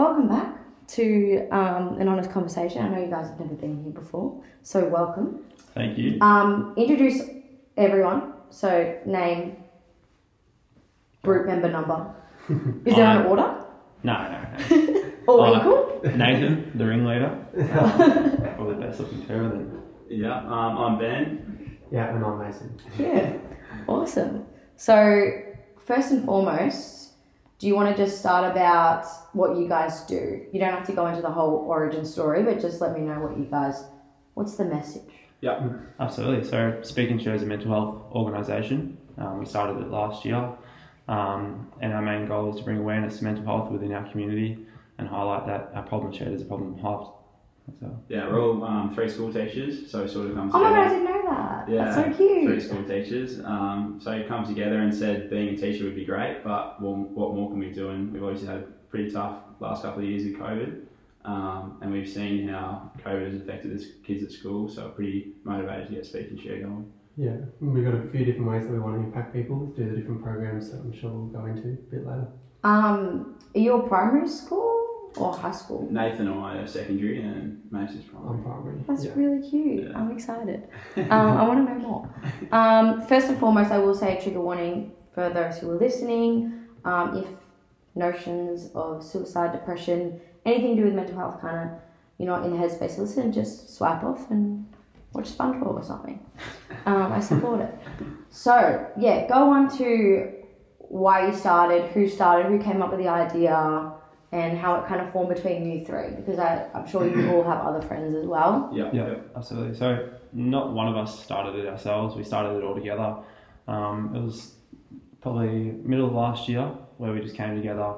welcome back to um, an honest conversation. I know you guys have never been here before, so welcome. Thank you. Um, introduce everyone. So name, group member number. Is there an order? No, no, no. All Uh, equal? Nathan, the ringleader. Uh, probably the best looking pair of them. Yeah, um, I'm Ben. Yeah, and I'm Mason. Yeah. Awesome. So first and foremost, do you want to just start about what you guys do? You don't have to go into the whole origin story, but just let me know what you guys. What's the message? Yeah. Absolutely. So, Speak and Share is a mental health organisation. Um, we started it last year, um, and our main goal is to bring awareness to mental health within our community and highlight that our problem shared is a problem. So, Yeah, we're all um, three school teachers, so it sort of comes Oh my god, I didn't know that. Yeah, That's so Three school teachers. Um, so it come together and said being a teacher would be great, but well, what more can we do? And we've obviously had a pretty tough last couple of years with COVID. Um, and we've seen how COVID has affected the kids at school, so we're pretty motivated to get Speak and Share going. Yeah, we've got a few different ways that we want to impact people through the different programs that I'm sure we'll go into a bit later. Um, are you a primary school or high school? Nathan and I are secondary, and Mason's I'm primary. primary. That's yeah. really cute. Yeah. I'm excited. Um, I want to know more. Um, first and foremost, I will say trigger warning for those who are listening. Um, if notions of suicide, depression, anything to do with mental health, kind of, you're not in the headspace to listen, just swipe off and watch SpongeBob or something. Um, I support it. So yeah, go on to why you started, who started, who came up with the idea, and how it kind of formed between you three. Because I, I'm sure you all have other friends as well. Yeah. yeah, absolutely. So, not one of us started it ourselves. We started it all together. Um, it was probably middle of last year where we just came together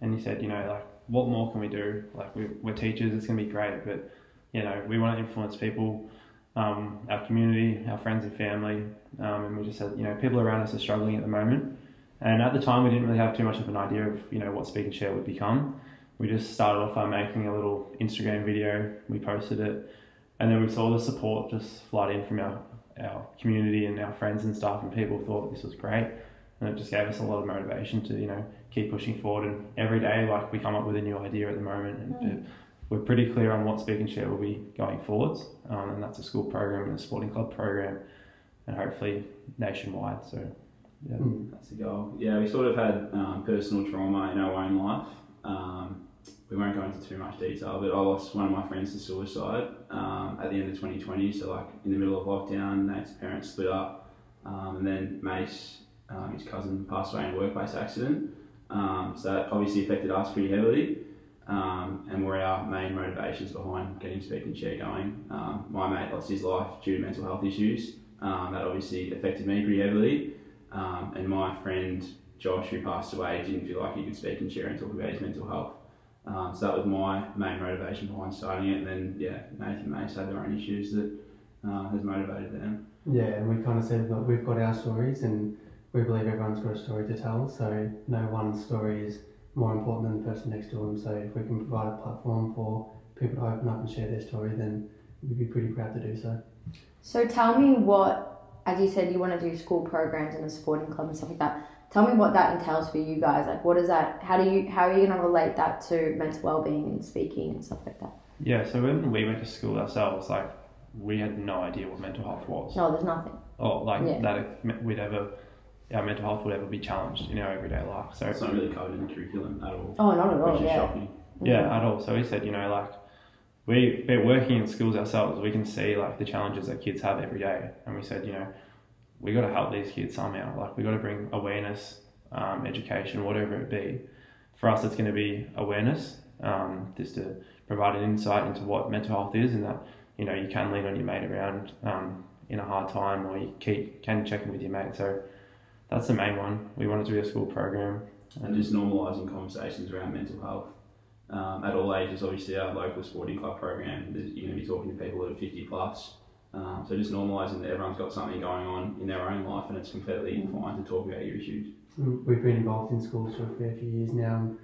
and he said, you know, like, what more can we do? Like, we, we're teachers, it's going to be great, but, you know, we want to influence people, um, our community, our friends and family. Um, and we just said, you know, people around us are struggling at the moment. And at the time, we didn't really have too much of an idea of, you know, what Speak and Share would become. We just started off by making a little Instagram video. We posted it, and then we saw the support just flood in from our, our community and our friends and stuff, and people thought this was great, and it just gave us a lot of motivation to you know keep pushing forward. And every day, like we come up with a new idea at the moment, and it, we're pretty clear on what Speak and Share will be going forwards, um, and that's a school program and a sporting club program, and hopefully nationwide. So yeah, Mm. That's the goal. Yeah, we sort of had um, personal trauma in our own life. Um, we won't go into too much detail, but I lost one of my friends to suicide um, at the end of 2020. So, like in the middle of lockdown, Nate's parents split up, um, and then Mace, um, his cousin, passed away in a workplace accident. Um, so that obviously affected us pretty heavily, um, and were our main motivations behind getting Speak and Share going. Um, my mate lost his life due to mental health issues. Um, that obviously affected me pretty heavily. Um, and my friend Josh, who passed away, didn't feel like he could speak and share and talk about his mental health. Um, so that was my main motivation behind starting it. And then, yeah, Nathan Mace had their own issues that uh, has motivated them. Yeah, and we kind of said that we've got our stories and we believe everyone's got a story to tell, so no one story is more important than the person next to them. So if we can provide a platform for people to open up and share their story, then we'd be pretty proud to do so. So tell me what, as you said, you want to do school programs and a sporting club and stuff like that. Tell me what that entails for you guys. Like, what is that? How do you, how are you going to relate that to mental well-being and speaking and stuff like that? yeah. So when we went to school ourselves, like we had no idea what mental health was. No, there's nothing. Oh, like Yeah. that we'd ever our mental health would ever be challenged in our everyday life. So It's not really covered in the curriculum at all, Oh, not at all. which is Yeah. shocking. yeah, mm-hmm. at all. So he said, you know, like we we're working in schools ourselves. We can see like the challenges that kids have every day, and we said, you know, we got to help these kids somehow. Like we got to bring awareness, um, education, whatever it be. For us, it's going to be awareness, um, just to provide an insight into what mental health is, and that you know you can lean on your mate around um, in a hard time, or you keep can check in with your mate. So that's the main one. We wanted to be a school program, And just normalising conversations around mental health. Um, at all ages, obviously, our local sporting club program, you're going to be talking to people that are 50 plus. Um, so just normalising that everyone's got something going on in their own life and it's completely fine to talk about your issues. We've been involved in schools for a fair few years now. And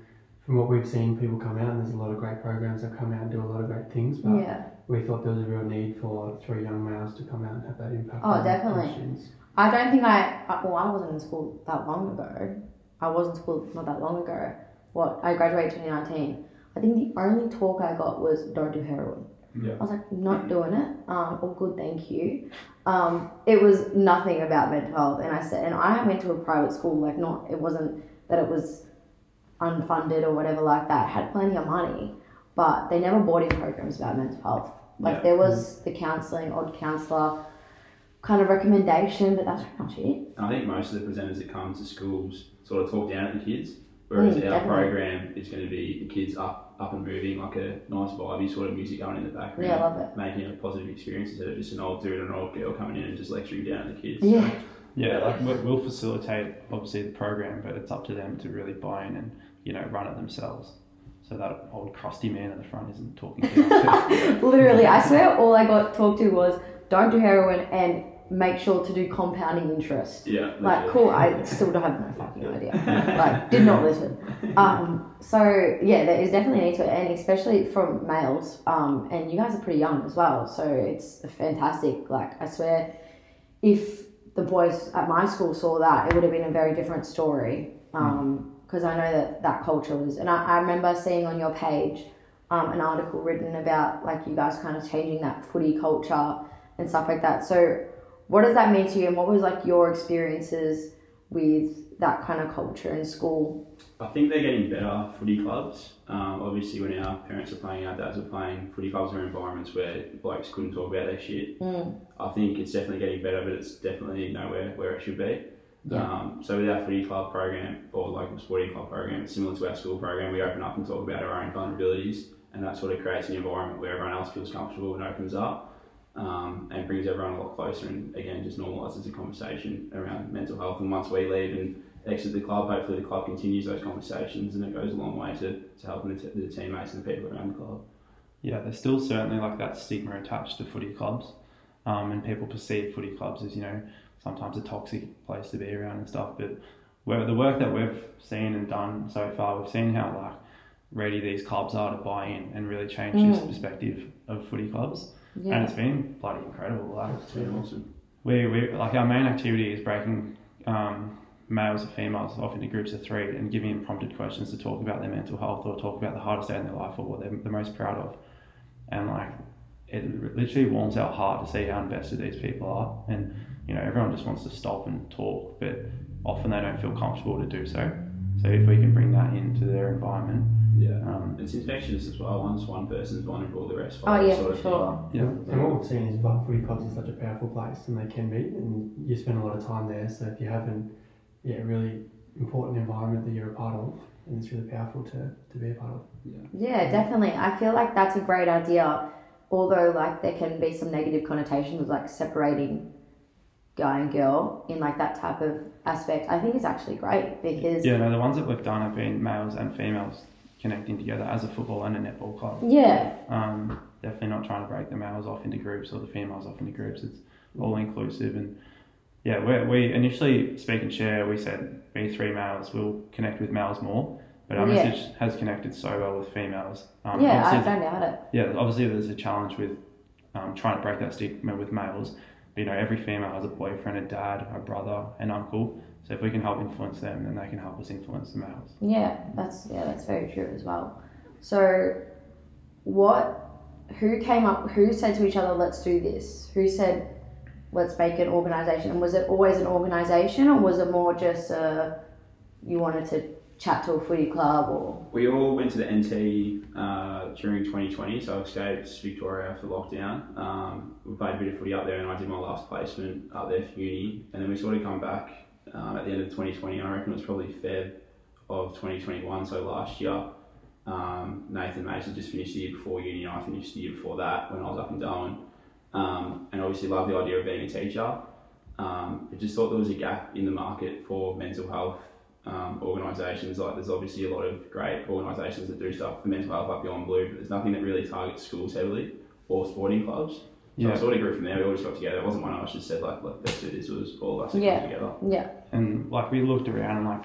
from what we've seen, people come out, and there's a lot of great programs that come out and do a lot of great things. But Yeah. we thought there was a real need for three young males to come out and have that impact. Oh, on definitely. students. I don't think I, I- well, I wasn't in school that long ago. I was in school not that long ago. What, I graduated 2019. I think the only talk I got was don't do heroin. Yeah. I was like, not doing it. Um, all good, thank you. Um, it was nothing about mental health, and I said, and I went to a private school. Like, not it wasn't that it was unfunded or whatever like that. Had plenty of money, but they never brought in programs about mental health. Like Yeah. there was the counselling, odd counsellor kind of recommendation, but that's pretty much it. I think most of the presenters that come to schools sort of talk down at the kids, whereas Mm, our definitely. program is going to be the kids up up and moving, like a nice vibey sort of music going in the background, Yeah, I love it. making it a positive experience instead of just an old dude and an old girl coming in and just lecturing down at the kids. Yeah. Yeah, like we- we'll facilitate obviously the program, but it's up to them to really buy in and you know run it themselves. So that old crusty man at the front isn't talking down to. Literally, I swear all I got talked to was don't do heroin and make sure to do compounding interest. Yeah. Like, cool, I still don't have no fucking idea. Like, did not listen. Um, so, yeah, there is definitely a need to it, and especially from males. Um, and you guys are pretty young as well, so it's fantastic. Like, I swear, if the boys at my school saw that, it would have been a very different story. Because I know that that culture was, and I, I remember seeing on your page um, an article written about like you guys kind of changing that footy culture and stuff like that. So, what does that mean to you, and what was like your experiences with that kind of culture in school? I think they're getting better footy clubs. Um, obviously, when our parents were playing, our dads were playing, footy clubs were environments where blokes couldn't talk about their shit. Mm. I think it's definitely getting better, but it's definitely nowhere where it should be. Yeah. Um, so with our footy club program or local sporting club program, similar to our school program. We open up and talk about our own vulnerabilities, and that sort of creates an environment where everyone else feels comfortable and opens up, um, and brings everyone a lot closer. And again, just normalises the conversation around mental health. And once we leave and exit the club, hopefully the club continues those conversations, and it goes a long way to, to helping the, t- the teammates and the people around the club. Yeah, there's still certainly like that stigma attached to footy clubs, um, and people perceive footy clubs as you know sometimes a toxic place to be around and stuff. But where the work that we've seen and done so far, we've seen how like ready these clubs are to buy in and really change this Mm. perspective of footy clubs, and it's been bloody incredible. Like It's been awesome. we, we like our main activity is breaking um, males and females off into groups of three and giving them prompted questions to talk about their mental health or talk about the hardest day in their life or what they're the most proud of. And like it literally warms our heart to see how invested these people are. And you know everyone just wants to stop and talk, but often they don't feel comfortable to do so. So if we can bring that into their environment, Yeah. um, It's infectious as well. Once one person's vulnerable, the rest follow. Oh follow. yeah, sort for of thing. sure. yeah, And what we've seen is that footy clubs is such a powerful place, and they can be, and you spend a lot of time there. So if you haven't, yeah, really important environment that you're a part of, and it's really powerful to, to be a part of. Yeah, yeah, definitely. I feel like that's a great idea. Although, like, there can be some negative connotations with like separating guy and girl in like that type of aspect. I think is actually great because yeah. No, the ones that we've done have been males and females connecting together as a football and a netball club. yeah, Um, definitely not trying to break the males off into groups or the females off into groups. It's all inclusive and yeah, we, we initially speak and share. We said we three males We'll connect with males more, but our Yeah. message has connected so well with females. Um, yeah, I don't doubt it. yeah, obviously there's a challenge with um, trying to break that stigma with males. You know, every female has a boyfriend, a dad, a brother, an uncle. So if we can help influence them, then they can help us influence the males. Yeah, that's yeah, that's very true as well. So, what? Who came up? Who said to each other, "Let's do this"? Who said, "Let's make an organization"? And was it always an organization, or was it more just uh, you wanted to chat to a footy club, or We all went to the NT uh, during 2020, so I escaped Victoria for lockdown. Um, we played a bit of footy up there, and I did my last placement up there for uni. And then we sort of come back um, at the end of 2020, and I reckon it was probably Feb of 2021, so last year. Um, Nathan Mason just finished the year before uni, and I finished the year before that when I was up in Darwin. Um, and obviously, love the idea of being a teacher. Um, I just thought there was a gap in the market for mental health um, organisations. Like there's obviously a lot of great organisations that do stuff for mental health like Beyond Blue, but there's nothing that really targets schools heavily or sporting clubs. So Yeah. I sort of grew from there. We all just got together. It wasn't one of us just said like, Look, let's do this. It was all of us that Yeah. together. yeah, and like we looked around and like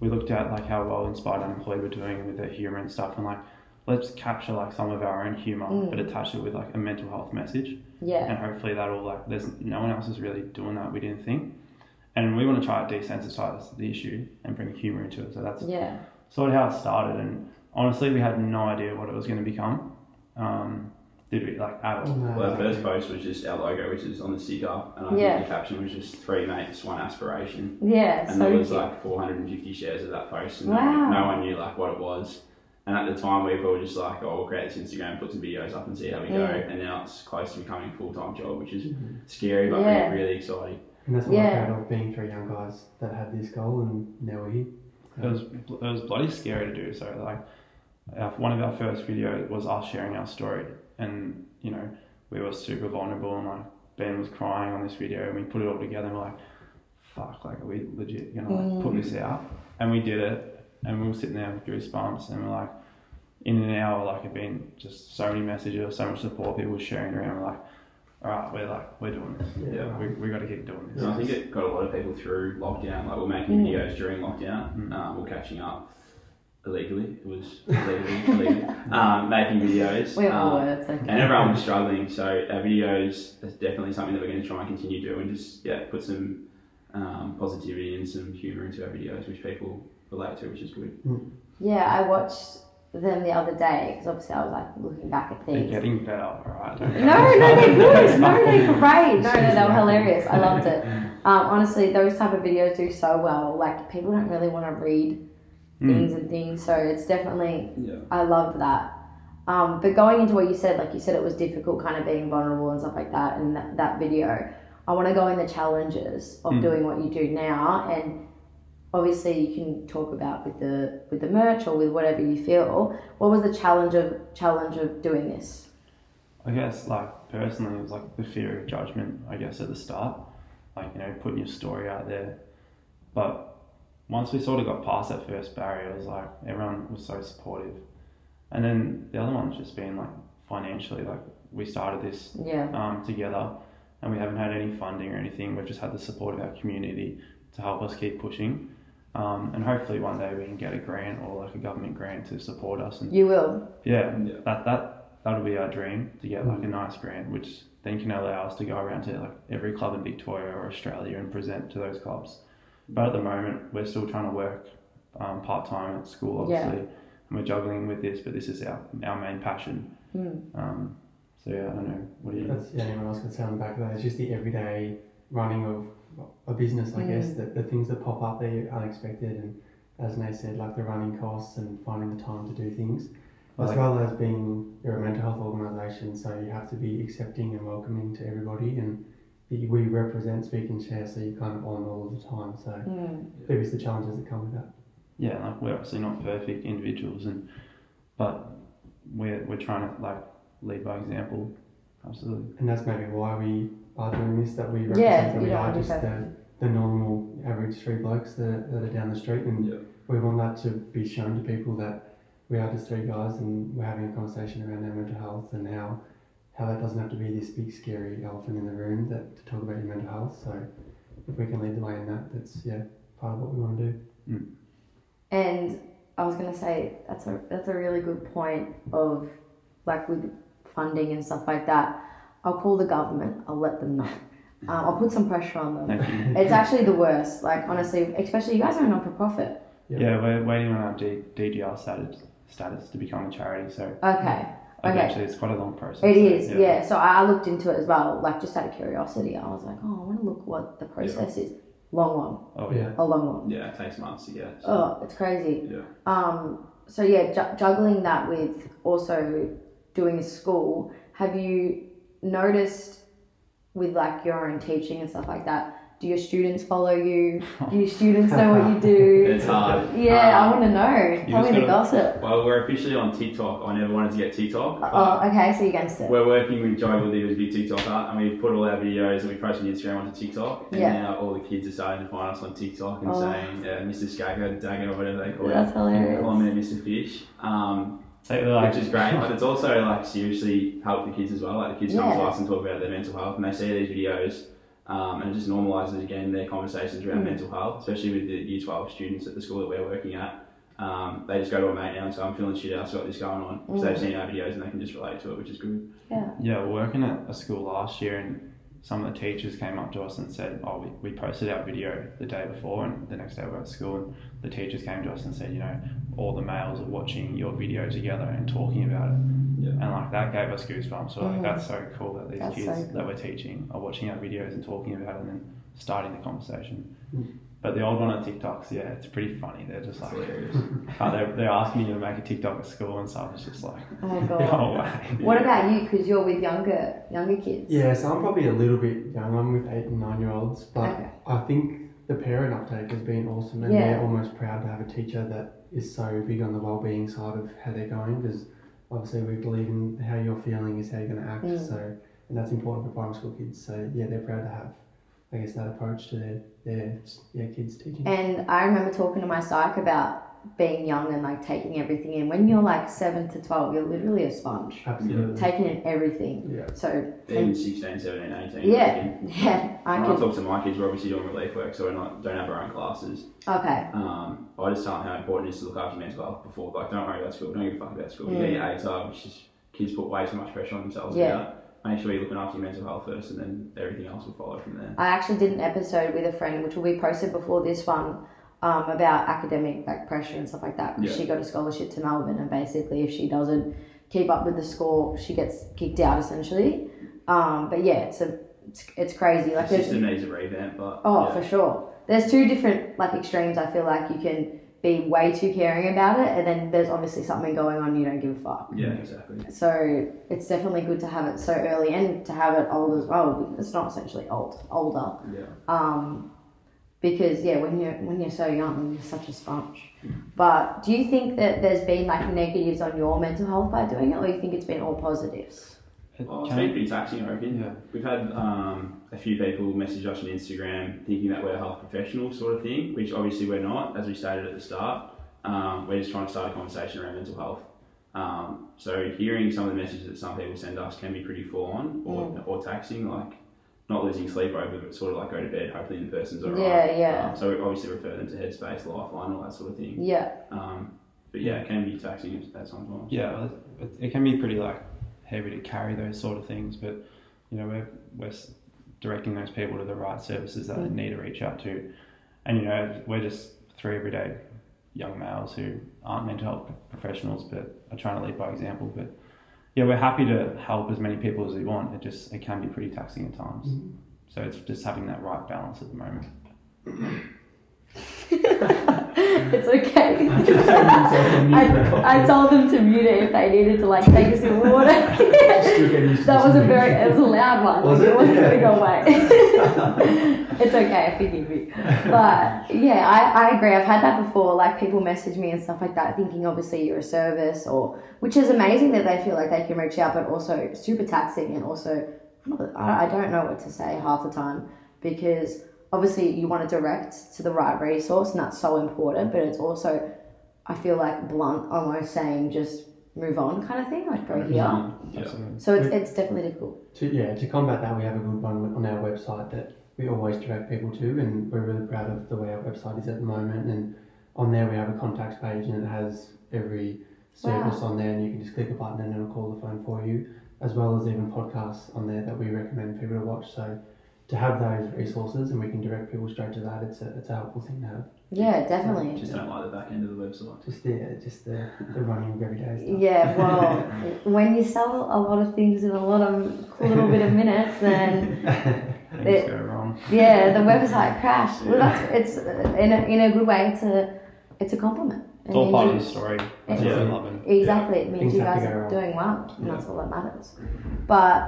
we looked at like how well inspired unemployed were doing with their humor and stuff and like let's capture like some of our own humor Mm. but attach it with like a mental health message yeah, and hopefully that'll like there's no one else is really doing that we didn't think and we want to try to desensitize the issue and bring humor into it so that's yeah, sort of how it started and honestly, we had no idea what it was going to become. Um, did we like at all? No, Well, our first post was just our logo, which is on the sticker, and I Yeah. think the caption was just three mates, one aspiration. Yeah, And so there was cute. like 450 shares of that post, and Wow. no, no one knew like what it was. And at the time, we were just like, "Oh, we'll create this Instagram, put some videos up, and see how we go." Mm. And now it's close to becoming a full time job, which is scary but Yeah. really, really exciting. And that's what Yeah. I'm proud of being three young guys that had this goal and now we're here. It was it was bloody scary to do. So like, our, one of our first videos was us sharing our story, and you know we were super vulnerable, and like Ben was crying on this video, and we put it all together, and we're like, fuck, like are we legit gonna like put this mm. out? And we did it, and we were sitting there with goosebumps, and we're like, in an hour, like it'd been just so many messages, so much support, people were sharing around. We're like, all right, we're like we're doing this. Yeah. we we got to keep doing this. And I think it got a lot of people through lockdown. Like we're making Mm. videos during lockdown. Mm. Um, we're catching up illegally. It was illegally, illegally. Um, making videos. we have Um, more words. Okay. and everyone was struggling. So our videos is definitely something that we're going to try and continue to do, and just yeah, put some um, positivity and some humour into our videos, which people relate to, which is good. Yeah, I watched them the other day because obviously I was like looking back at They're things. getting better, all right? No, no, they're good. No, they're great. No, no, they were hilarious. I loved it. Um, honestly, those type of videos do so well. Like people don't really want to read Mm. things and things, so it's definitely Yeah. I loved that. Um, but going into what you said, like you said, it was difficult, kind of being vulnerable and stuff like that. And that, that video, I want to go in the challenges of Mm. doing what you do now, and obviously you can talk about with the with the merch or with whatever you feel. What was the challenge of challenge of doing this? I guess, like, personally, it was like the fear of judgment, I guess, at the start. Like, you know, putting your story out there. But once we sort of got past that first barrier, it was like everyone was so supportive. And then the other one's just been like financially, like, we started this Yeah, um, together and we haven't had any funding or anything. We've just had the support of our community to help us keep pushing. Um, and hopefully one day we can get a grant or like a government grant to support us and you will. yeah, Yeah. that that that'll be our dream to get like a nice grant, which then can allow us to go around to like every club in Victoria or Australia and present to those clubs. But at the moment, we're still trying to work um, part time at school, Yeah. obviously, and we're juggling with this. But this is our our main passion. Hmm. Um, so yeah, I don't know. What do you? That's yeah, anyone else could say on the back of that. It's just the everyday running of a business, I guess. that The, the things that pop up that are unexpected, and as Nate said, like the running costs and finding the time to do things, as Like- well as being you're a mental health organisation, so you have to be accepting and welcoming to everybody, and we represent Speak and Share, so you're kind of on all of the time. So Hmm. there is the challenges that come with that. yeah, like we're obviously not perfect individuals, and but we're we're trying to like lead by example. Absolutely. And that's maybe why we are doing this, that we represent Yeah, that we are want to be just the, the normal average three blokes that, that are down the street and Yeah. we want that to be shown to people that we are just three guys and we're having a conversation around our mental health and how how that doesn't have to be this big scary elephant in the room that to talk about your mental health. So if we can lead the way in that, that's yeah, part of what we want to do. Mm. And I was gonna say that's a that's a really good point of like with funding and stuff like that. I'll call the government. I'll let them know. Um, I'll put some pressure on them. Thank. It's actually the worst. Like honestly, especially you guys are a non for profit. Yeah. Yeah, we're waiting on our D- DGR status status to become a charity. So Okay. Okay. eventually, it's quite a long process. It so, is, yeah. So I I looked into it as well, like just out of curiosity. I was like, oh, I want to look what the process is. Long one, Oh yeah. Yeah. a long one. Yeah, it takes months to get. So, Oh, it's crazy. Yeah. Um, so yeah, ju- juggling that with also doing school. Have you noticed with like your own teaching and stuff like that? Do your students follow you? Do your students know what you do? It's hard. Yeah, I Um, want to know. Tell me the gossip. Well, we're officially on TikTok. I never wanted to get TikTok. Oh, okay, so you're against it. We're working with Joe Woodley, who's a big TikToker, and we put all our videos and we post on Instagram onto TikTok. And Yeah. now all the kids are starting to find us on TikTok and Oh. saying uh, Mr. Skagger, Dagger, or whatever they call That's it. hilarious. Call me Mr. Fish. Um, So, like, which is great, but it's also like seriously help the kids as well. Like the kids come to us and talk about their mental health, and they see these videos, um, and it just normalises again their conversations around Mm. mental health, especially with the Year Twelve students at the school that we're working at. Um, they just go to a mate now and say, "I'm feeling shit. I've got this going on." Because Mm. they've seen our videos and they can just relate to it, which is good. Yeah. yeah, we're working at a school last year, and some of the teachers came up to us and said, "Oh, we, we posted our video the day before, and the next day we were at school, and the teachers came to us and said, you know, all the males are watching your video together and talking about it, Yeah. and like that gave us goosebumps. So like Mm. that's so cool that these That's kids so that we're teaching are watching our videos and talking about it, and then starting the conversation. Mm. But the old one on TikToks, yeah, it's pretty funny. They're just like, hilarious. oh, they're, they're asking you to make a TikTok at school and stuff. It's just like, Oh my no god. way. What about you? Because you're with younger younger kids. Yeah, so I'm probably a little bit young. I'm with eight and nine year olds, but Okay. I think the parent uptake has been awesome, and Yeah. they're almost proud to have a teacher that is so big on the well-being side of how they're going. Because obviously we believe in how you're feeling is how you're going to act. Mm. So, and that's important for primary school kids. So yeah, they're proud to have, I guess, that approach to their their yeah kids teaching. And I remember talking to my psych about being young and like taking everything in. When you're like seven to twelve, you're literally a sponge, Absolutely. taking in everything. Yeah. So Even 16, 17, 18. yeah, yeah, I When I talk to my kids, we're obviously doing relief work, so we're not don't have our own classes. Okay. Um, I just tell them how important it is to look after your mental health before. Like, don't worry about school. Don't give a fuck about school. You get your ATAR, which is kids put way too much pressure on themselves. Mm. Yeah. About. Make sure you're looking after your mental health first, and then everything else will follow from there. I actually did an episode with a friend, which will be posted before this one, um, about academic like pressure and stuff like that. Because Yeah. she got a scholarship to Melbourne, and basically, if she doesn't keep up with the score, she gets kicked out essentially. Um, but yeah, it's a it's, it's crazy. Like the system needs a revamp, but Oh, yeah. for sure. There's two different like extremes. I feel like you can be way too caring about it, and then there's obviously something going on you don't give a fuck. yeah, exactly. So it's definitely good to have it so early and to have it old as well. It's not essentially old, older. Yeah. Um, because yeah, when you're when you're so young, you're such a sponge. But do you think that there's been like negatives on your mental health by doing it, or you think it's been all positives? Well, it's can- been pretty taxing, I reckon. yeah. We've had um, a few people message us on Instagram thinking that we're a health professionals, sort of thing, which obviously we're not, as we stated at the start. Um, we're just trying to start a conversation around mental health. Um, so hearing some of the messages that some people send us can be pretty full on or, or taxing, like not losing sleep over, but sort of like go to bed, hopefully the person's alright. Yeah, yeah. Um, so we obviously refer them to Headspace, Lifeline, all that sort of thing. Yeah, Um, but yeah, it can be taxing at- sometimes. Yeah, it, it can be pretty like heavy to carry those sort of things, but you know we're we're directing those people to the right services that Mm. they need to reach out to, and you know we're just three everyday young males who aren't mental health professionals but are trying to lead by example. But yeah, we're happy to help as many people as we want. It just it can be pretty taxing at times. Mm. So it's just having that right balance at the moment. it's okay. I just turned myself on mute for a I, told them to mute it if they needed to like take a sip of water. Still getting used to that was a very it was a loud one. Was like, it? wasn't gonna go away. it's okay, forgive me. But yeah, I, I agree. I've had that before. Like people message me and stuff like that, thinking obviously you're a service or which is amazing that they feel like they can reach out, but also super taxing and also I I don't know what to say half the time because obviously you want to direct to the right resource and that's so important but it's also i feel like blunt almost saying just move on kind of thing like go mm-hmm. here Yeah. Absolutely. so it's, it's definitely difficult To, yeah, to combat that, we have a good one on our website that we always direct people to, and we're really proud of the way our website is at the moment. And on there, we have a contacts page, and it has every service on there, and you can just click a button and it'll call the phone for you, as well as even podcasts on there that we recommend people to watch. So to have those resources, and we can direct people straight to that, it's a it's a helpful thing to have. yeah definitely Just don't like the back end of the website. Just the just the, the running of every day stuff. yeah well when you sell a lot of things in a lot of little bit of minutes then Things go wrong. yeah the website crashed well that's it's uh, in a, in a good way it's a it's a compliment It's all part you- of the story. That's Yeah. what I love it. Exactly. It means Things you guys are doing well, and Yeah. that's all that matters. But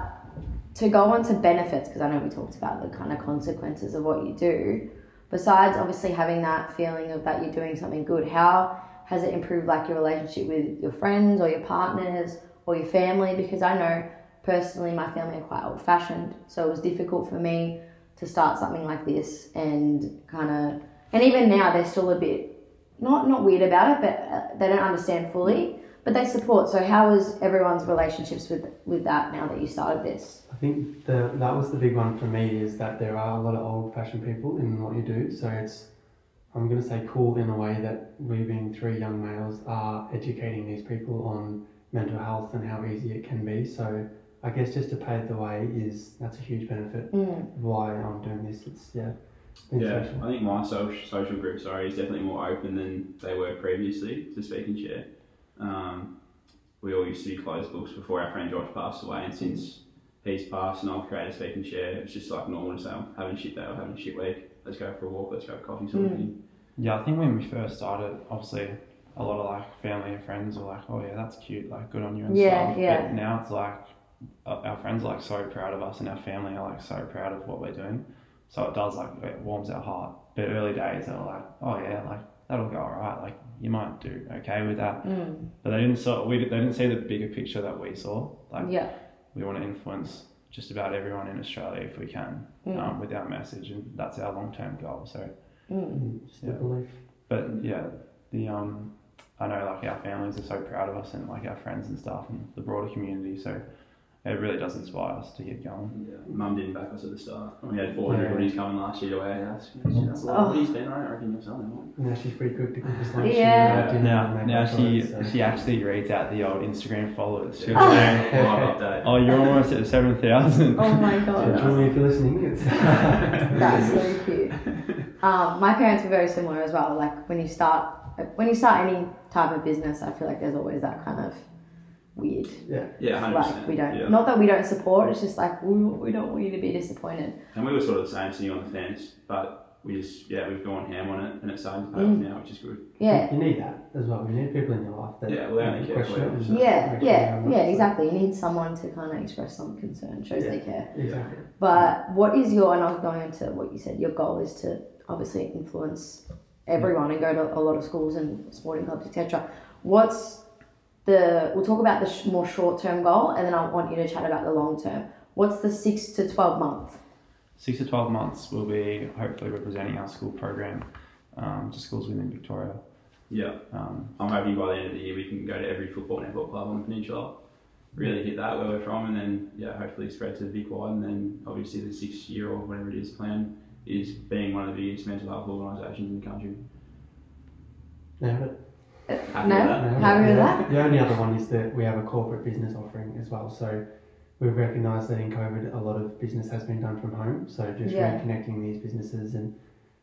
to go on to benefits, because I know we talked about the kind of consequences of what you do, besides obviously having that feeling of that you're doing something good, how has it improved like your relationship with your friends or your partners or your family? Because I know personally my family are quite old fashioned, so it was difficult for me to start something like this and kind of, and even now they're still a bit not not weird about it, but uh, they don't understand fully. But they support. So how is everyone's relationships with with that now that you started this? I think the that was the big one for me is that there are a lot of old fashioned people in what you do. So it's I'm gonna say cool in a way that we being three young males are educating these people on mental health and how easy it can be. So I guess just to pave the way is that's a huge benefit Mm. of why I'm doing this. It's yeah, Yeah, special. I think my social, social group, sorry, is definitely more open than they were previously to speak and share. Um, we all used to be closed books before our friend Josh passed away, and since he's passed and I've created Speak and Share, it's just like normal to say, I'm having a shit day or having a shit week. Let's go for a walk, let's go for coffee, sort of Mm. thing. Yeah, I think when we first started, obviously a lot of like family and friends were like, "Oh yeah, that's cute, like good on you and Yeah, stuff." yeah. But now it's like uh, our friends are like so proud of us, and our family are like so proud of what we're doing. So it does like it warms our heart. But early days, they were like, "Oh yeah, like that'll go alright. Like you might do okay with that." Mm. But they didn't saw we they didn't see the bigger picture that we saw. Like Yeah. we want to influence just about everyone in Australia if we can Mm. um, with our message, and that's our long term goal. So. Mm. Mm, just the Yeah. belief. But yeah, the um, I know like our families are so proud of us and like our friends and stuff and the broader community. So it really does inspire us to get going. Yeah. Mum didn't back us at the start. We had 400 Yeah. hoodies coming last year to our house. That's a lot of hoodies then, I don't reckon you're selling them. Now she's pretty good to cook us lunch. Yeah. and dinner Now, now she it, so. she actually reads out the old Instagram followers. She'll Yeah. say, Live "Oh, you're almost at seven thousand. Oh my So, god. Julie, if you're listening, it's That's so cute. Um, my parents were very similar as well. Like when you start when you start any type of business, I feel like there's always that kind of weird. yeah. Yeah, 100%. Like we don't. Yeah. Not that we don't support. It's just like we, we don't want you to be disappointed. And we were sort of the same, sitting on the fence, but we just, yeah, we've gone ham on it and it's starting to pay Mm. off now, which is good. Yeah. You need that as well. You need people in your life that Yeah, well, they only care question for it so- Yeah, yeah, yeah, exactly. You need someone to kind of express some concern, shows Yeah. they care. Exactly. But what is your, and I was going into what you said, your goal is to obviously influence everyone and go to a lot of schools and sporting clubs, etc. What's the, we'll talk about the sh- more short term goal and then I want you to chat about the long term. What's the six to 12 month? Six to twelve months, we'll be hopefully representing our school program um, to schools within Victoria. Yeah. Um, I'm hoping by the end of the year we can go to every football and netball club on the peninsula, really hit that where we're from, and then yeah, hopefully spread to the big wide, and then obviously the six year or whatever it is plan is being one of the biggest mental health organisations in the country. Nailed it. Happy no? with that? Happy with that? The only other one is that we have a corporate business offering as well. So we've recognised that in COVID, a lot of business has been done from home. So just Yeah. reconnecting these businesses and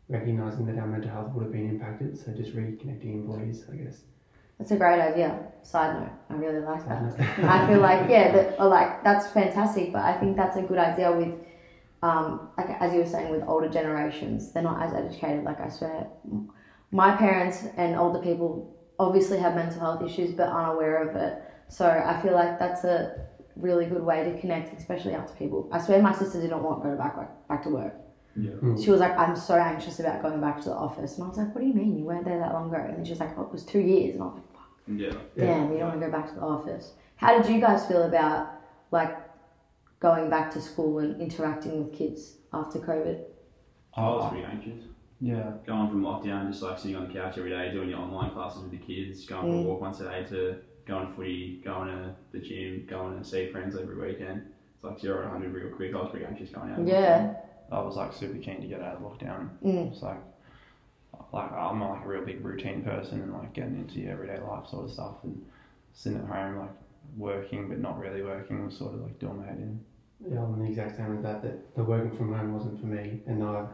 recognising that our mental health would have been impacted. So just reconnecting employees, I guess. That's a great idea. Side note, I really like that. I feel like yeah, that or like that's fantastic. But I think that's a good idea with, um, like as you were saying, with older generations, they're not as educated. Like I swear, my parents and older people obviously have mental health issues, but aren't aware of it. So I feel like that's a really good way to connect, especially out to people. I swear, my sister didn't want to go back back to work. Yeah. Mm. She was like, "I'm so anxious about going back to the office," and I was like, "What do you mean? You weren't there that long ago?" And then she was like, "Oh, it was two years," and I was like. Yeah. Yeah. Damn, you don't want to go back to the office. How did you guys feel about like going back to school and interacting with kids after COVID? I was pretty anxious. Yeah, Going from lockdown, just like sitting on the couch every day, doing your online classes with the kids, going for Mm. a walk once a day to going to footy, going to the gym, going to see friends every weekend. It's like zero to 100 real quick. I was pretty anxious going out. Yeah. I was like super keen to get out of lockdown. Mm. It's like, like I'm not like a real big routine person and like getting into your everyday life sort of stuff and sitting at home like working but not really working was sort of like doing my head in. Yeah, I'm the exact same with that. That the working from home wasn't for me, and I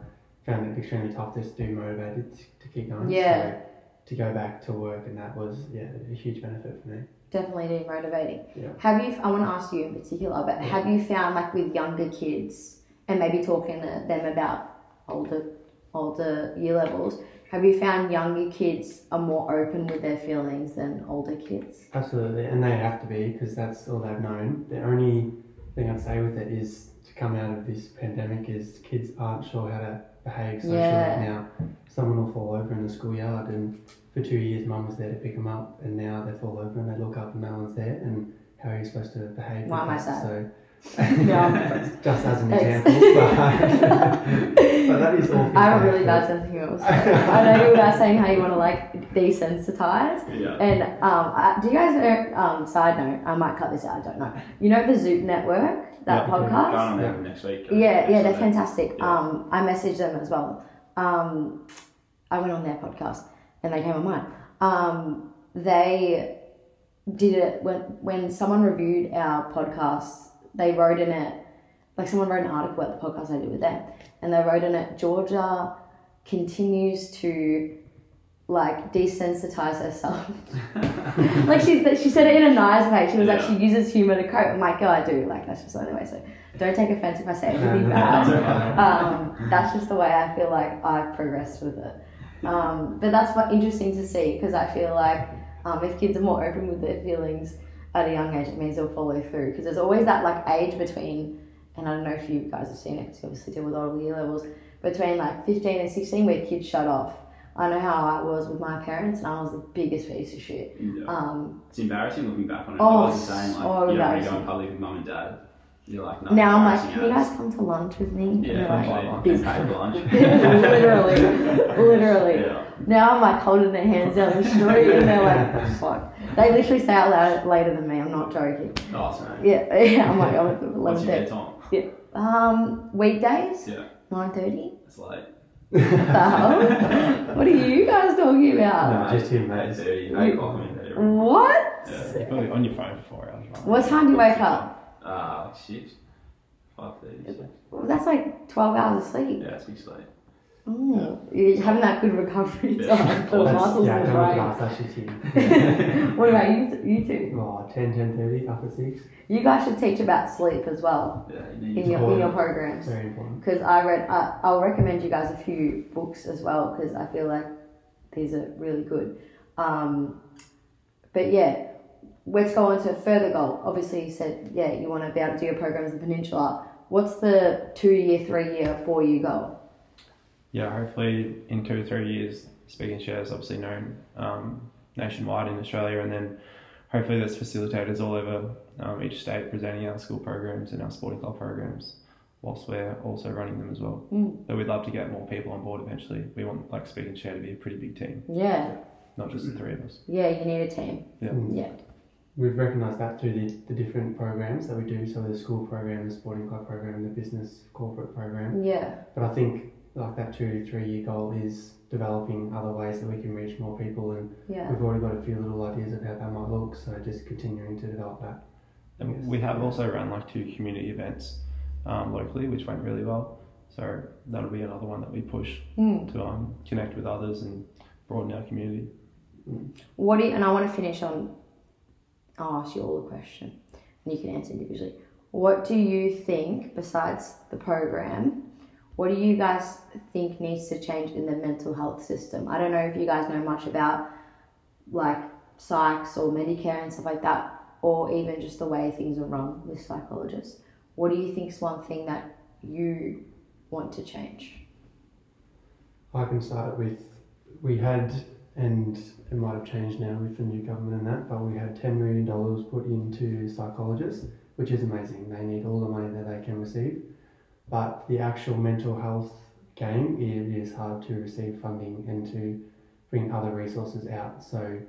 found it extremely tough to stay motivated to, to keep going. Yeah. So to go back to work, and that was yeah a huge benefit for me. Definitely demotivating. Yeah. Have you? I want to ask you in particular, but have you found like with younger kids and maybe talking to them about older older year levels? Have you found younger kids are more open with their feelings than older kids? Absolutely, and they have to be because that's all they've known. The only thing I'd say with it is to come out of this pandemic is kids aren't sure how to behave socially Yeah. now. Someone will fall over in the schoolyard, and for two years, mum was there to pick them up, and now they fall over and they look up and no one's there, and how are you supposed to behave? Why am I sad? So, Yeah. just as an example, but, but that is. I have a really bad sense of humor. so I know you were saying how you want to like desensitize. Yeah. And um, I, do you guys know? Um, side note, I might cut this out. I don't know. You know the Zoot Network, that Yeah. Going podcast. on next week. Yeah, yeah, they're So, fantastic. yeah. Um, I messaged them as well. Um, I went on their podcast and they came on mine. Um, they did it when when someone reviewed our podcast. they wrote in it, like someone wrote an article about the podcast I did with them, and they wrote in it, Georgia continues to like desensitize herself. like she, she said it in a nice way. She was like, she uses humor to cope. I'm like, yeah, I do. Like, that's just the only way. So don't take offense if I say it really bad. Um, that's just the way I feel like I've progressed with it. Um, but that's what interesting to see because I feel like um, if kids are more open with their feelings at a young age, it means they'll follow through. Because there's always that like age between, and I don't know if you guys have seen it because you obviously deal with all the year levels, between like 15 and 16 where kids shut off. I know how I was with my parents, and I was the biggest piece of shit. Yeah. Um, It's embarrassing looking back on it. Oh, I was the same. Like, so you don't to go embarrassing. in public with mum and dad. You're like, no. now I'm like, can you guys come to lunch with me? Yeah, like, busy. lunch. literally, literally. Yeah. Now I'm like holding their hands down the street and they're like, fuck. They literally say out loud later than me, I'm not joking. Oh, sorry. Yeah, yeah, I'm like, I'm at What's your 11 bedtime? Um, weekdays, Yeah, 9.30. it's late. What the hell? What are you guys talking about? No, just him, Eight mate. thirty. Eight o'clock I'm in bed. every- What? Yeah. You're probably on your phone for four hours, right? What time do you wake up? Ah, like six, five thirty. six. Well, that's like 12 hours of sleep. Yeah, six late. Oh, you're having that good recovery Yeah. time for the That's- muscles yeah, in the don't brain. at us, that's just him. what about you, you two? Oh, 10, 10, 30, up at 6. You guys should teach about sleep as well Yeah, you in your, in your programs. Very important. because I read. I, I'll recommend you guys a few books as well because I feel like these are really good. Um, but yeah, let's go on to a further goal. Obviously, you said yeah you want to be able to do your programs in the peninsula. What's the two year, three year, four year goal? Yeah, hopefully in two or three years, Speak and Share is obviously known um, nationwide in Australia, and then hopefully there's facilitators all over um, each state presenting our school programs and our sporting club programs, whilst we're also running them as well. Mm. So we'd love to get more people on board eventually. We want like Speak and Share to be a pretty big team, Yeah, not just the three of us. yeah, you need a team. Yeah. Mm. Yeah, We've recognised that through the, the different programs that we do. So the school program, the sporting club program, the business corporate program. yeah, But I think like that two to three year goal is developing other ways that we can reach more people, and yeah. we've already got a few little ideas of how that might look. So just continuing to develop that. And we have also run like two community events um, locally, which went really well. So that'll be another one that we push Mm. to um, connect with others and broaden our community. What do you, and I want to finish on. I'll ask you all a question, and you can answer individually. What do you think, besides the program, what do you guys think needs to change in the mental health system? I don't know if you guys know much about like psychs or Medicare and stuff like that, or even just the way things are run with psychologists. What do you think is one thing that you want to change? I can start it with we had, and it might have changed now with the new government and that, but we had $10 million put into psychologists, which is amazing. They need all the money that they can receive. But the actual mental health game, it is hard to receive funding and to bring other resources out. So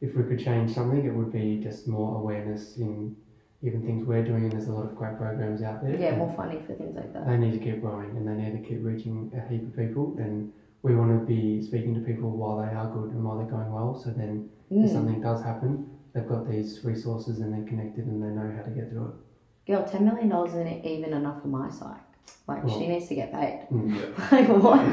if we could change something, it would be just more awareness in even things we're doing, and there's a lot of great programs out there. Yeah, more funding for things like that. they need to keep growing and they need to keep reaching a heap of people and we want to be speaking to people while they are good and while they're going well so then if Mm. something does happen they've got these resources and they're connected and they know how to get through it. Girl, ten million dollars isn't even enough for my psych. Like Well- she needs to get paid. it mm. Like what?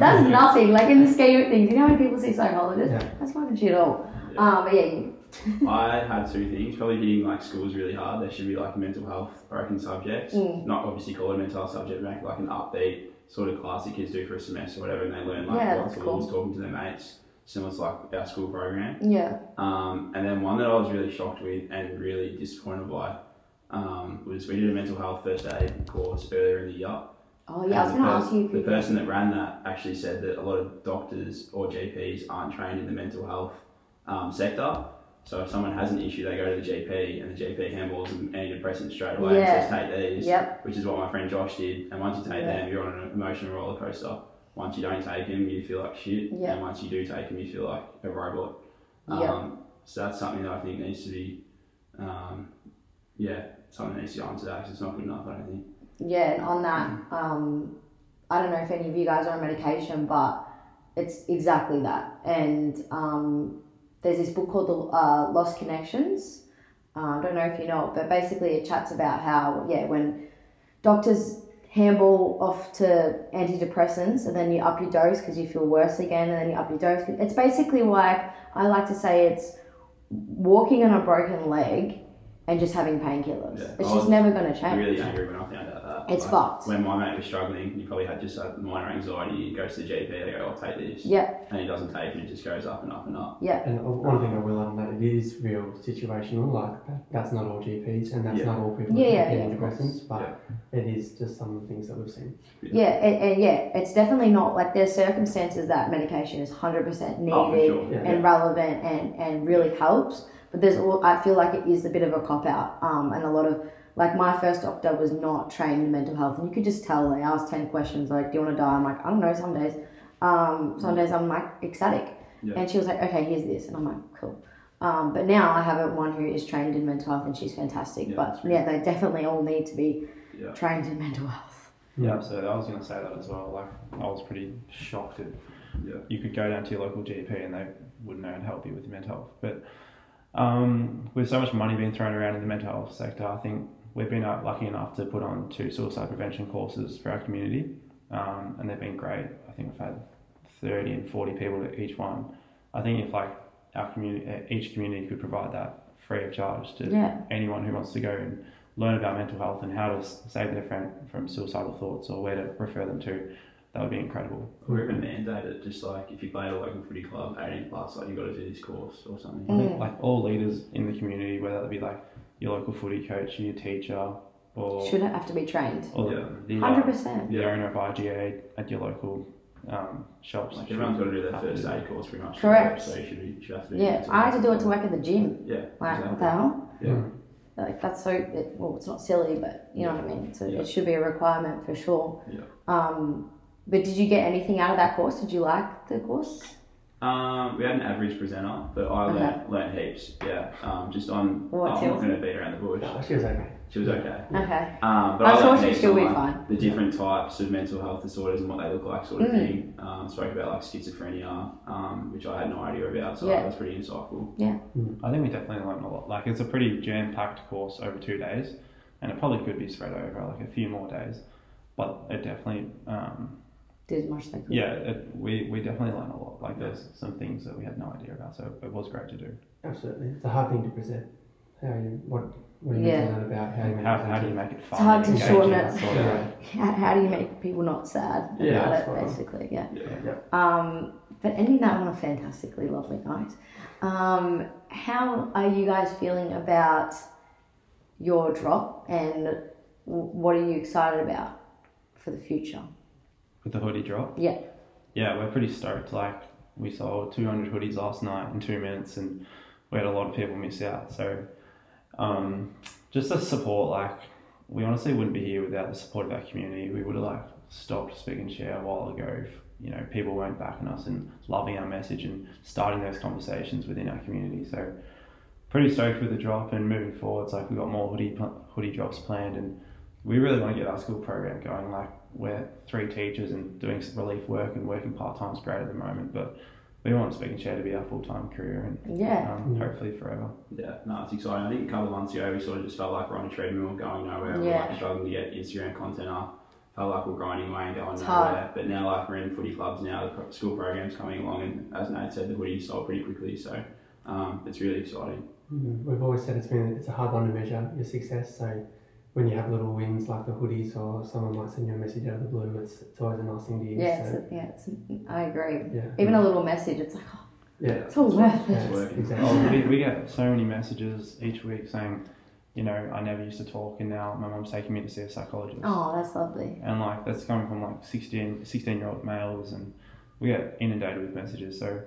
That's nothing. Like in the scheme of things, you know when people see psychologists, Yeah. that's fucking shit all. Yeah. Um, but yeah, I had two things. Probably hitting like schools really hard. There should be like mental health broken subjects. Mm. Not obviously call it a mental health subject, but make like an upbeat sort of class that kids do for a semester or whatever, and they learn like Yeah, lots that's of cool. rules, talking to their mates, similar to like our school program. yeah, Um, and then one that I was really shocked with and really disappointed by um, was we did a mental health first aid course earlier in the year. oh yeah, I was gonna the ask you. The person that ran that actually said that a lot of doctors or GPs aren't trained in the mental health um, sector. So if someone has an issue, they go to the GP and the GP handballs them antidepressants straight away Yeah. and says take these, Yep. which is what my friend Josh did. And once you take Yeah. them, you're on an emotional roller coaster. Once you don't take them, you feel like shit. Yeah. And once you do take them, you feel like a robot. Um, so that's something that I think needs to be, um, yeah, something needs to go onto that 'cause it's not good enough, I don't think. Yeah, and on that, um, I don't know if any of you guys are on medication, but it's exactly that. And um, there's this book called The uh, Lost Connections Uh, I don't know if you know it, but basically it chats about how yeah when doctors handball off to antidepressants and then you up your dose because you feel worse again and then you up your dose. It's basically like I like to say it's walking on a broken leg and just having painkillers. Yeah. It's I just never going to change. really angry when I found out that. It's fucked. When my mate was struggling, he probably had just a minor anxiety. He goes to the GP, they go, I'll take this. Yeah, And he doesn't take it, it just goes up and up and up. yeah, And one thing I will add that, it is real situational. Like that, that's not all GPs, and that's Yeah. not all people Yeah, that yeah, take yeah, antidepressants. But it is just some of the things that we've seen. yeah, and, and yeah. It's definitely not like there's circumstances that medication is hundred percent oh, needed Oh, sure. Yeah. and relevant and and really helps. But there's all I feel like it is a bit of a cop out, um, and a lot of like my first doctor was not trained in mental health, and you could just tell. They asked ten questions like, "Do you want to die?" I'm like, "I don't know." Some days, um, some days I'm like ecstatic, Yeah. and she was like, "Okay, here's this," and I'm like, "Cool." Um, but now I have a one who is trained in mental health, and she's fantastic. Yeah, but yeah, they definitely all need to be Yeah. trained in mental health. Yeah, absolutely. I was going to say that as well. Like, I was pretty shocked that Yeah. you could go down to your local GP and they wouldn't know and help you with your mental health. But um, with so much money being thrown around in the mental health sector, I think we've been uh, lucky enough to put on two suicide prevention courses for our community, um, and they've been great. I think we've had 30 and 40 people at each one. I think if like our community, each community could provide that free of charge to Yeah, anyone who wants to go and learn about mental health and how to save their friend from suicidal thoughts or where to refer them to, that would be incredible. Or even mandate it, just like if you play at a local footy club, 18 plus, like you've got to do this course or something. I think Mm. like all leaders in the community, whether that be like your local footy coach, and your teacher, or should have to be trained. or Yeah. the, Hundred uh, percent. the owner of IGA at your local um, shops. Like should everyone's got to do their have to first do aid course pretty much. Correct. So you should, be, you should have to do Yeah, I had to do it to work at the gym. Yeah. Like exactly. what the hell? Yeah. Like that's so it, well, it's not silly, but you know what I mean. So Yeah. it should be a requirement for sure. Yeah. Um, but did you get anything out of that course? Did you like the course? Um, we had an average presenter, but I Okay. learnt, learnt heaps. Yeah. Um, just on. What's I'm not going to beat around the bush. No, she was okay. She was okay. Okay. Um, but I'm I sure learnt she- heaps she'll be fine. The different types of mental health disorders and what they look like, sort of Mm. thing. Um, spoke about like schizophrenia, um, which I had no idea about, so Yeah. that was pretty insightful. I think we definitely learned a lot. Like it's a pretty jam-packed course over two days, and it probably could be spread over like a few more days. But it definitely, um, Did much as they yeah, it, we we definitely learned a lot. Like there's some things that we had no idea about, so it was great to do. Absolutely, it's a hard thing to present. How you what what you Yeah. learn about how you How, how do you make it fun? It's hard to shorten it. sort of way. How, how do you make people not sad Yeah, about that's it? Basically, yeah. Yeah. Um, but ending that on a fantastically lovely note. Um, how are you guys feeling about your drop, and what are you excited about for the future? With the hoodie drop. Yeah. Yeah, we're pretty stoked. Like we sold 200 hoodies last night in two minutes, and we had a lot of people miss out. So, um, just the support. Like we honestly wouldn't be here without the support of our community. We would have like stopped Speak and Share a while ago. If, you know, people weren't backing us and loving our message and starting those conversations within our community. So, pretty stoked with the drop and moving forward. It's like we've got more hoodie hoodie drops planned, and we really want to get our school program going. Like we're three teachers and doing some relief work and working part time is great at the moment, but we want Speak and Share to be our full time career and Yeah. um, Mm. hopefully forever. Yeah, no, it's exciting. I think a couple of months ago we sort of just felt like we're on a treadmill going nowhere. We're Yeah. like struggling to get Instagram content up. Felt like we're grinding away and going It's nowhere. hard. But now like we're in footy clubs now, the school program's coming along and as Nate said, the hoodies sold pretty quickly. So um, it's really exciting. Mm, We've always said it's been it's a hard one to measure your success. So when you have little wins like the hoodies or someone might send you a message out of the blue, it's, it's always a nice thing to hear. Yeah, so, it's, yeah, it's, I agree. yeah, Even a little message, it's like, oh, yeah, it's all worth it. working. exactly. Oh, we, we get so many messages each week saying, you know, I never used to talk and now my mum's taking me to see a psychologist. Oh, that's lovely. And like that's coming from like 16, 16 year old males and we get inundated with messages. So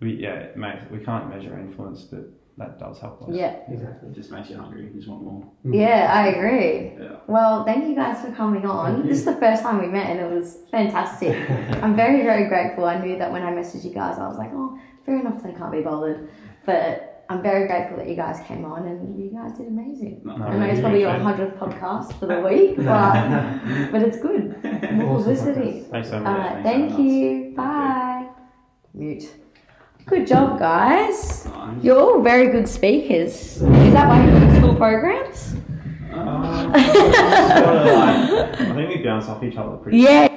we, yeah, mate, we can't measure influence, but that does help us. Yeah. exactly. It just makes you hungry. You just want more. Mm. Yeah, I agree. Yeah. Well, thank you guys for coming on. This is the first time we met and it was fantastic. I'm very, very grateful. I knew that when I messaged you guys, I was like, oh, fair enough, they can't be bothered. But I'm very grateful that you guys came on and you guys did amazing. No, No, I know it's probably your too. 100th podcast for the week, but, but it's good. More Awesome publicity. Thanks so much. Alright, thank so much. you. Bye. Mute. Good job, guys. You're all very good speakers. Is that why you're in school programs? Um, like, I think we bounce off each other pretty Yeah,